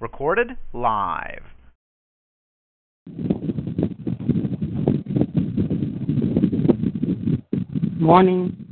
Recorded live. Morning.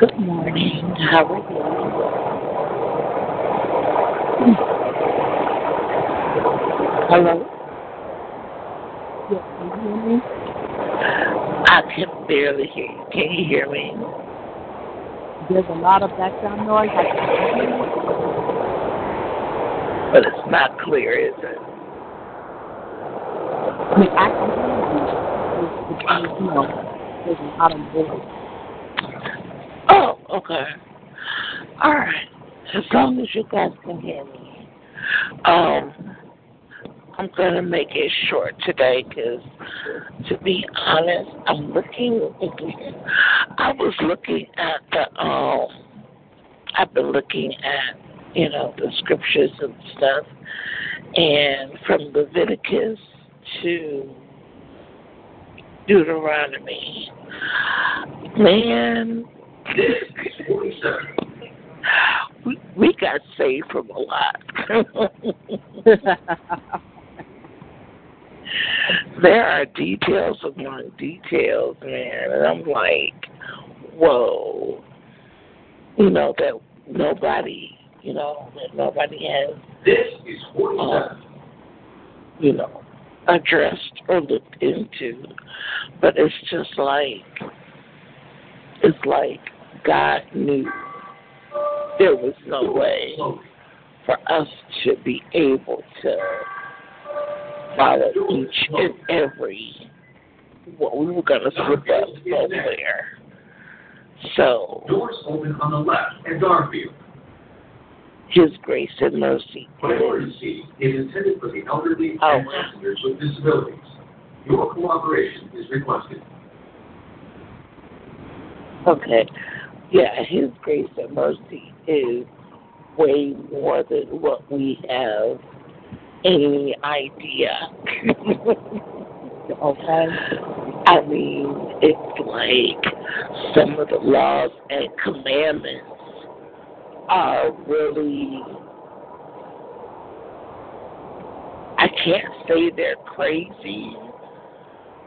Good morning. How are you? Hello? Yes, can you hear me? I can barely hear you. Can you hear me? There's a lot of background noise. I can hear you. But it's not clear, is it? I mean, I can hear you. It's, you know, there's a lot of voice. Okay. All right. As long as you guys can hear me. Um, I'm going to make it short today because, to be honest, I'm looking. I was looking at the. Um, I've been looking at, you know, the scriptures and stuff, and from Leviticus to Deuteronomy. Man, we, we got saved from a lot. there are details of among details, man, and I'm like, whoa. You know that nobody, you know that nobody has, This is um, you know, addressed or looked into, but it's just like, it's like God knew there was no way for us to be able to follow each and every what we were going to slip up somewhere. So, Doors open on the left at Garfield. His grace and mercy Priority seat is intended for the elderly Oh. and passengers with disabilities. Your cooperation is requested. Okay. Yeah, His grace and mercy is way more than what we have any idea. Okay. I mean, it's like some of the laws and commandments are really. I can't say they're crazy,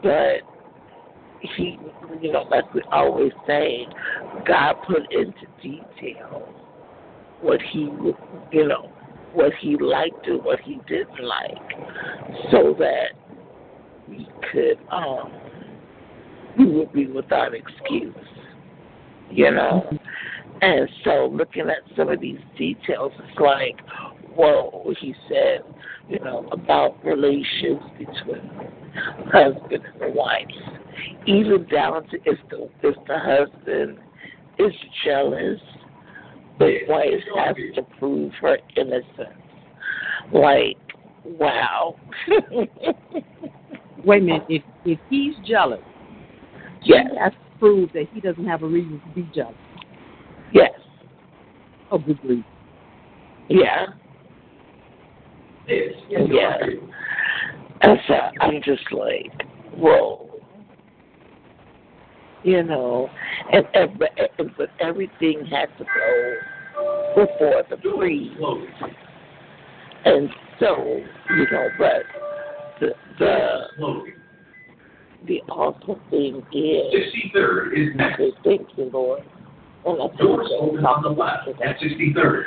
but he, you know, like we always say, God put into detail what he you know, what he liked and what he didn't like, so that we could, um, we would be without excuse, you know. And so, looking at some of these details, it's like, whoa, he said, you know, about relations between husband and wife, even down to if the if the husband is jealous, the wife has to prove her innocence. Like, wow. Wait a minute. If if he's jealous, yes, he has to prove that he doesn't have a reason to be jealous. yes, Oh, good grief. yeah. This is Yeah. And so I'm just like, whoa. You know, and, and, but, but everything had to go before the priest, and so you know, but the the the awesome thing is, 63rd is next. thank you, Lord. And I think Doors that open on the left at 63rd.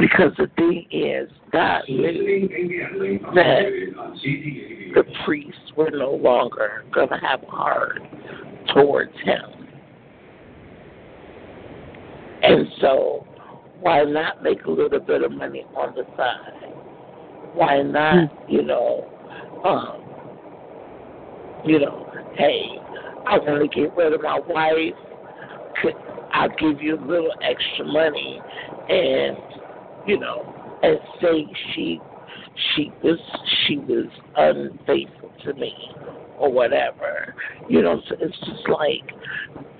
Because the thing is, God knew Soliciting and gambling are That the priests were no longer going to have heart towards him. And so, why not make a little bit of money on the side? Why not, you know, um, you know, hey, I want to get rid of my wife. Could I'll give you a little extra money, and you know, and say she she was she was unfaithful to me or whatever. You know, so it's just like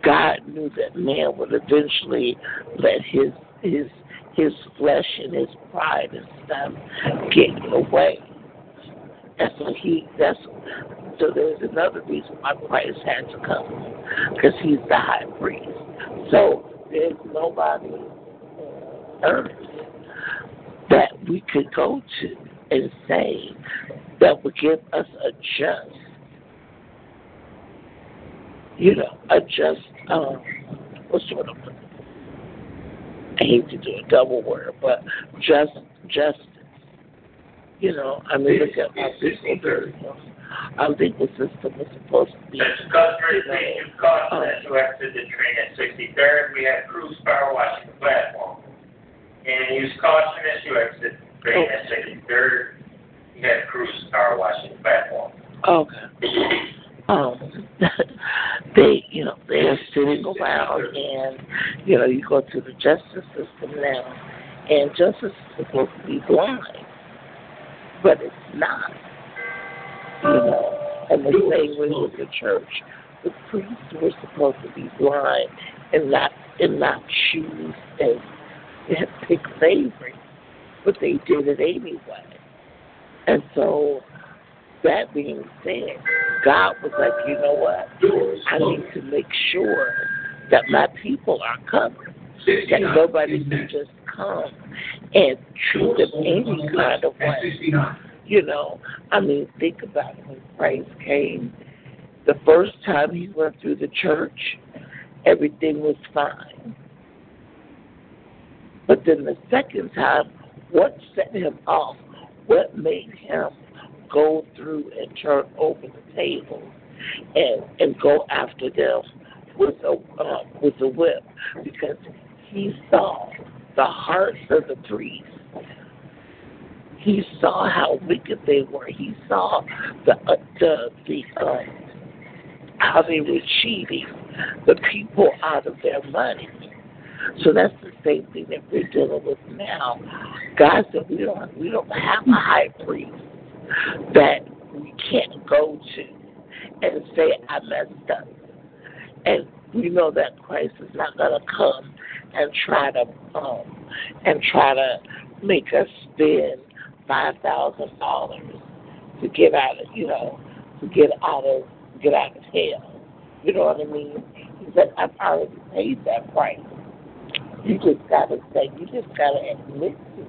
God knew that man would eventually let his his his flesh and his pride and stuff get in the way. And so he that's so there's another reason why Christ had to come because he's the high priest. So there's nobody on earth that we could go to and say that would give us a just, you know, a just, um, what sort of, I hate to do a double word, but just justice. You know, I mean, look at our legal system. Our legal system is supposed to be, Customers, please use caution as you exit the train at 63rd. We have crews power washing the platform. And use caution as you exit the train at 63rd. We have crews power washing the platform. okay. Um, they, you know, they're sitting around and, you know, you go to the justice system now, and justice is supposed to be blind, but it's not. You know, and the same way with the church, the priests were supposed to be blind and not and not choose and, and pick favorites, but they did it anyway. And so, that being said, God was like, you know what? I need to make sure that my people are covered. That nobody can just come and treat them any kind of way. 69. You know, I mean, think about it. When Christ came, the first time he went through the church, everything was fine. But then the second time, what set him off? What made him go through and turn over the tables and and go after them with a uh, with a whip because he saw the hearts of the priests. He saw how wicked they were. He saw the uh, the the um, how they were cheating the people out of their money. So that's the same thing that we're dealing with now. God said we don't we don't have a high priest that we can't go to and say I messed up. And we know that Christ is not gonna come and try to um and try to make us spend five thousand dollars to get out of you know, to get out of get out of hell. You know what I mean? He said, I've already paid that price. You just gotta say, you just gotta admit to it.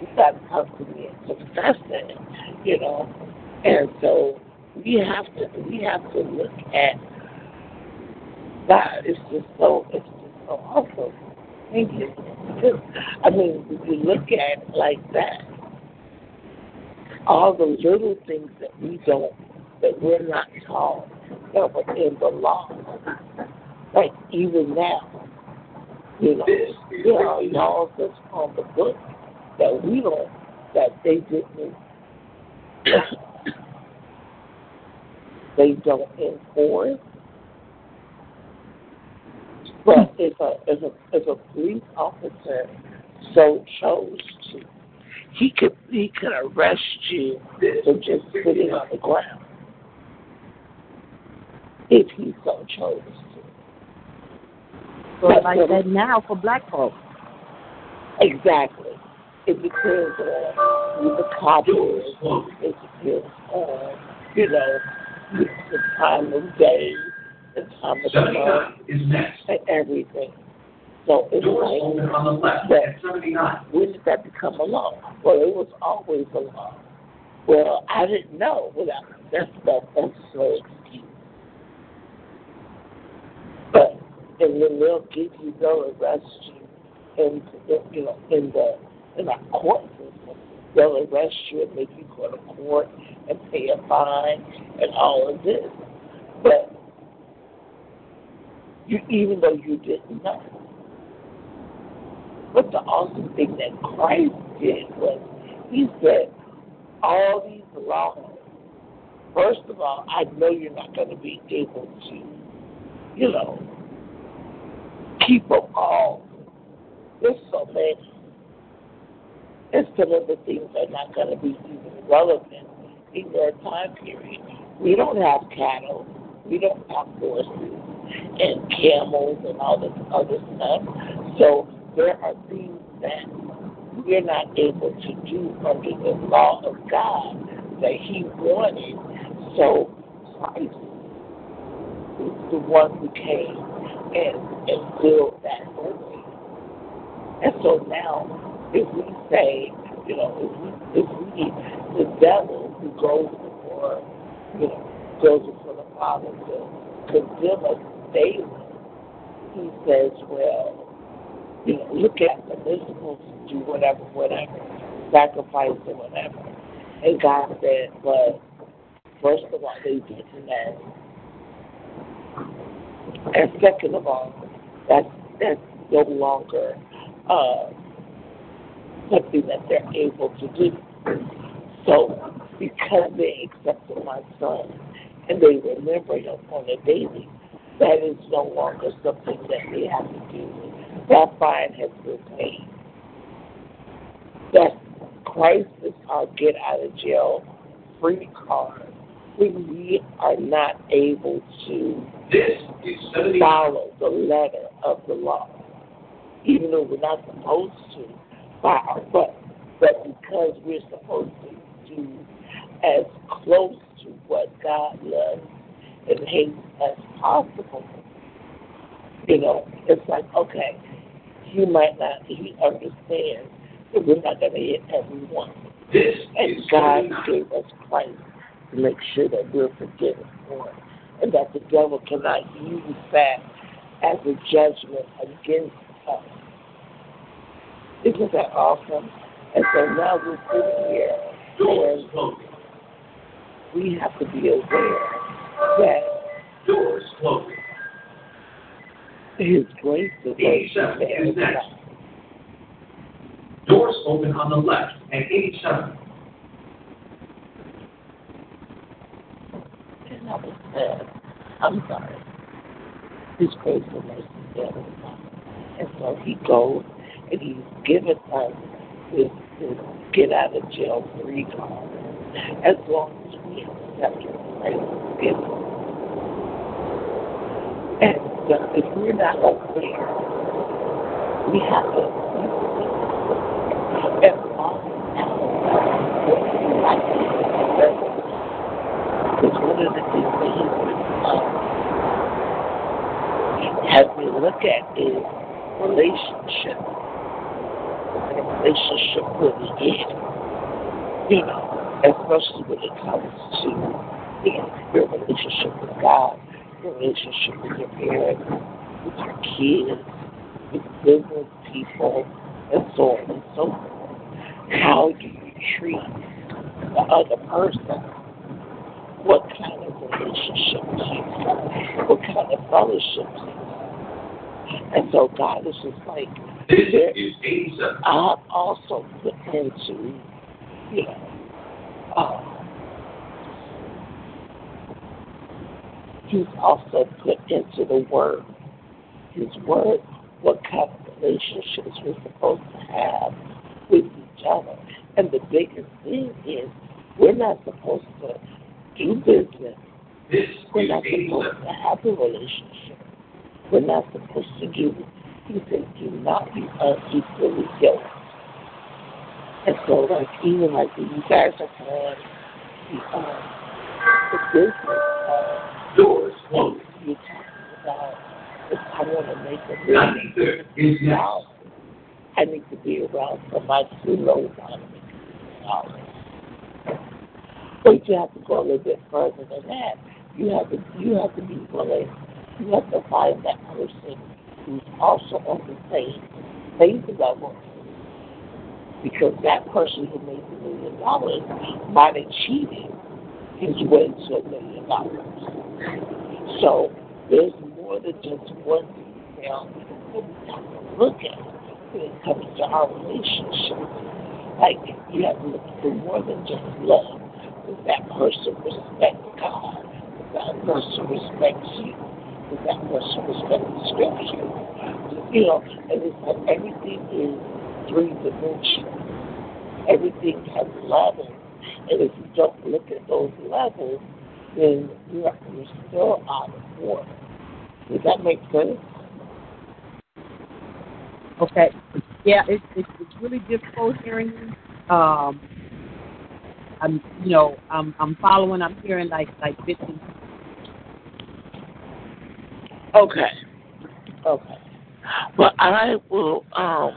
You gotta come to me and confess it, you know. And so we have to we have to look at God. It's just so it's just so awesome. Thank you. I mean, if you look at it like that, all the little things that we don't that we're not taught that were in the law. Like even now, you know, there are laws that's on the book that we don't, that they didn't, they don't enforce. But hmm. if a if a if a police officer so chose to, he could he could arrest you for just sitting on the ground. If he so chose to. So like what- that now for black folks. Exactly. It depends on the cop is. It depends on, uh, you know, the time of day, the time of the month, Seventy-nine is next. and everything. So it's Doors like, open on the left Yeah. at seventy-nine. when did that become a law? Well, it was always a law. Well, I didn't know. Well, that, that's that, that's no excuse. But and then they'll give you, they'll arrest you and you know, in the in a court system. They'll arrest you and make you go to court and pay a fine and all of this. But you, even though you didn't know. But the awesome thing that Christ did was he said, all these laws, first of all, I know you're not going to be able to, you know, keep them all. There's so many. And some of the things are not going to be even relevant in your time period. We don't have cattle. We don't have horses and camels and all this other stuff. So there are things that we're not able to do under the law of God that He wanted. So Christ is the one who came and, and built that way. And so now, if we say, you know, if we, if we, the devil who goes before, you know, goes before the Father to condemn us daily, he says, well, you know, look at them. They're do whatever, whatever, sacrifice or whatever. And God said, but first of all, they didn't that. And second of all, that's that's no longer uh, something that they're able to do. So because they accepted my son and they remember him on a daily, that is no longer something that they have to do. That fine has been paid. That Christ is our get out of jail free card we are not able to This is follow the letter of the law, even though we're not supposed to. By our, but but because we're supposed to do as close to what God loves and hates as possible, you know, it's like okay, he might not he understands that we're not going to hit everyone, This and is God gave us Christ to make sure that we're forgiven for it, and that the devil cannot use that as a judgment against us. Isn't that awesome? And so now we're sitting here and we have to be aware that doors closed. His grace is next. Doors open on the left and 87. that was bad. I'm sorry. His grace and mercy failed us. And so he goes and he's given us his this get out of jail free card as long as we accept his grace and him. And uh, if we're not there, we have to at is relationship. And relationship really is, you know, especially when it comes to your relationship with God, your relationship with your parents, with your kids, with business people, and so on and so forth. How do you treat the other person? What kind of relationship do you have? What kind of fellowship do you? And so God is just like, This there, is. I've also put into, you know, uh, he's also put into the Word, His Word, what kind of relationships we're supposed to have with each other. And the biggest thing is we're not supposed to do business. This We're not supposed to have a relationship. We're not supposed to do, he said, do not be unequally yoked. And so, like, even like when you guys are on the, um, the business, uh, Doors closed. you're talking about if I want to make a million Ninety-third is next. dollars, I need to be around somebody who knows how to make a million dollars. But you have to go a little bit further than that. You have to you have to be willing. You have to find that person who's also on the same same level. Because that person who made the million dollars might have cheated his way to a million dollars. So there's more than just one detail that we have to look at when it comes to our relationship. Like you have to look for more than just love. Does that person respect God? Does that person respect you? That the scripture? You know, everything is three dimensional. Everything has levels. And if you don't look at those levels, then you're, you're still out of order. Does that make sense? Okay. Yeah, it's it's it's really difficult hearing you. Um, I'm you know I'm I'm following. I'm hearing like like bits and Okay. Okay. Well, I will. Um,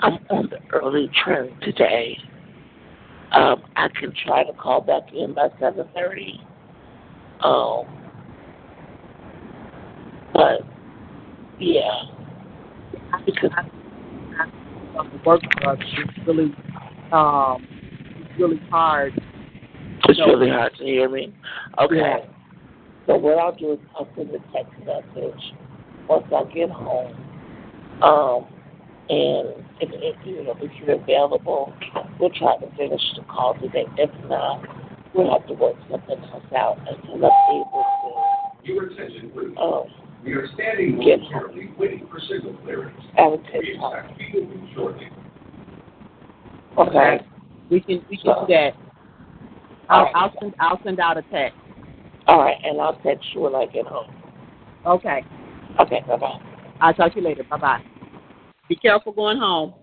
I'm on the early train today. Um, I can try to call back in by seven thirty. Um, but yeah, because on the work for us. It's really um it's really hard. it's really hard to hear me. Okay. Yeah. So what I'll do is I'll send a text message once I get home. Um, and if, if you know if you're available, we'll try to finish the call today. If not, we'll have to work something else out until I'm able Your attention, please. to um We are standing Get- momentarily waiting for signal clearance. allocate We time. expect to be moving shortly. Okay. We can we can do that. I'll I'll send I'll send out a text. All right, and I'll text you when I get home. Okay. Okay. Bye bye. I'll talk to you later. Bye bye. Be careful going home.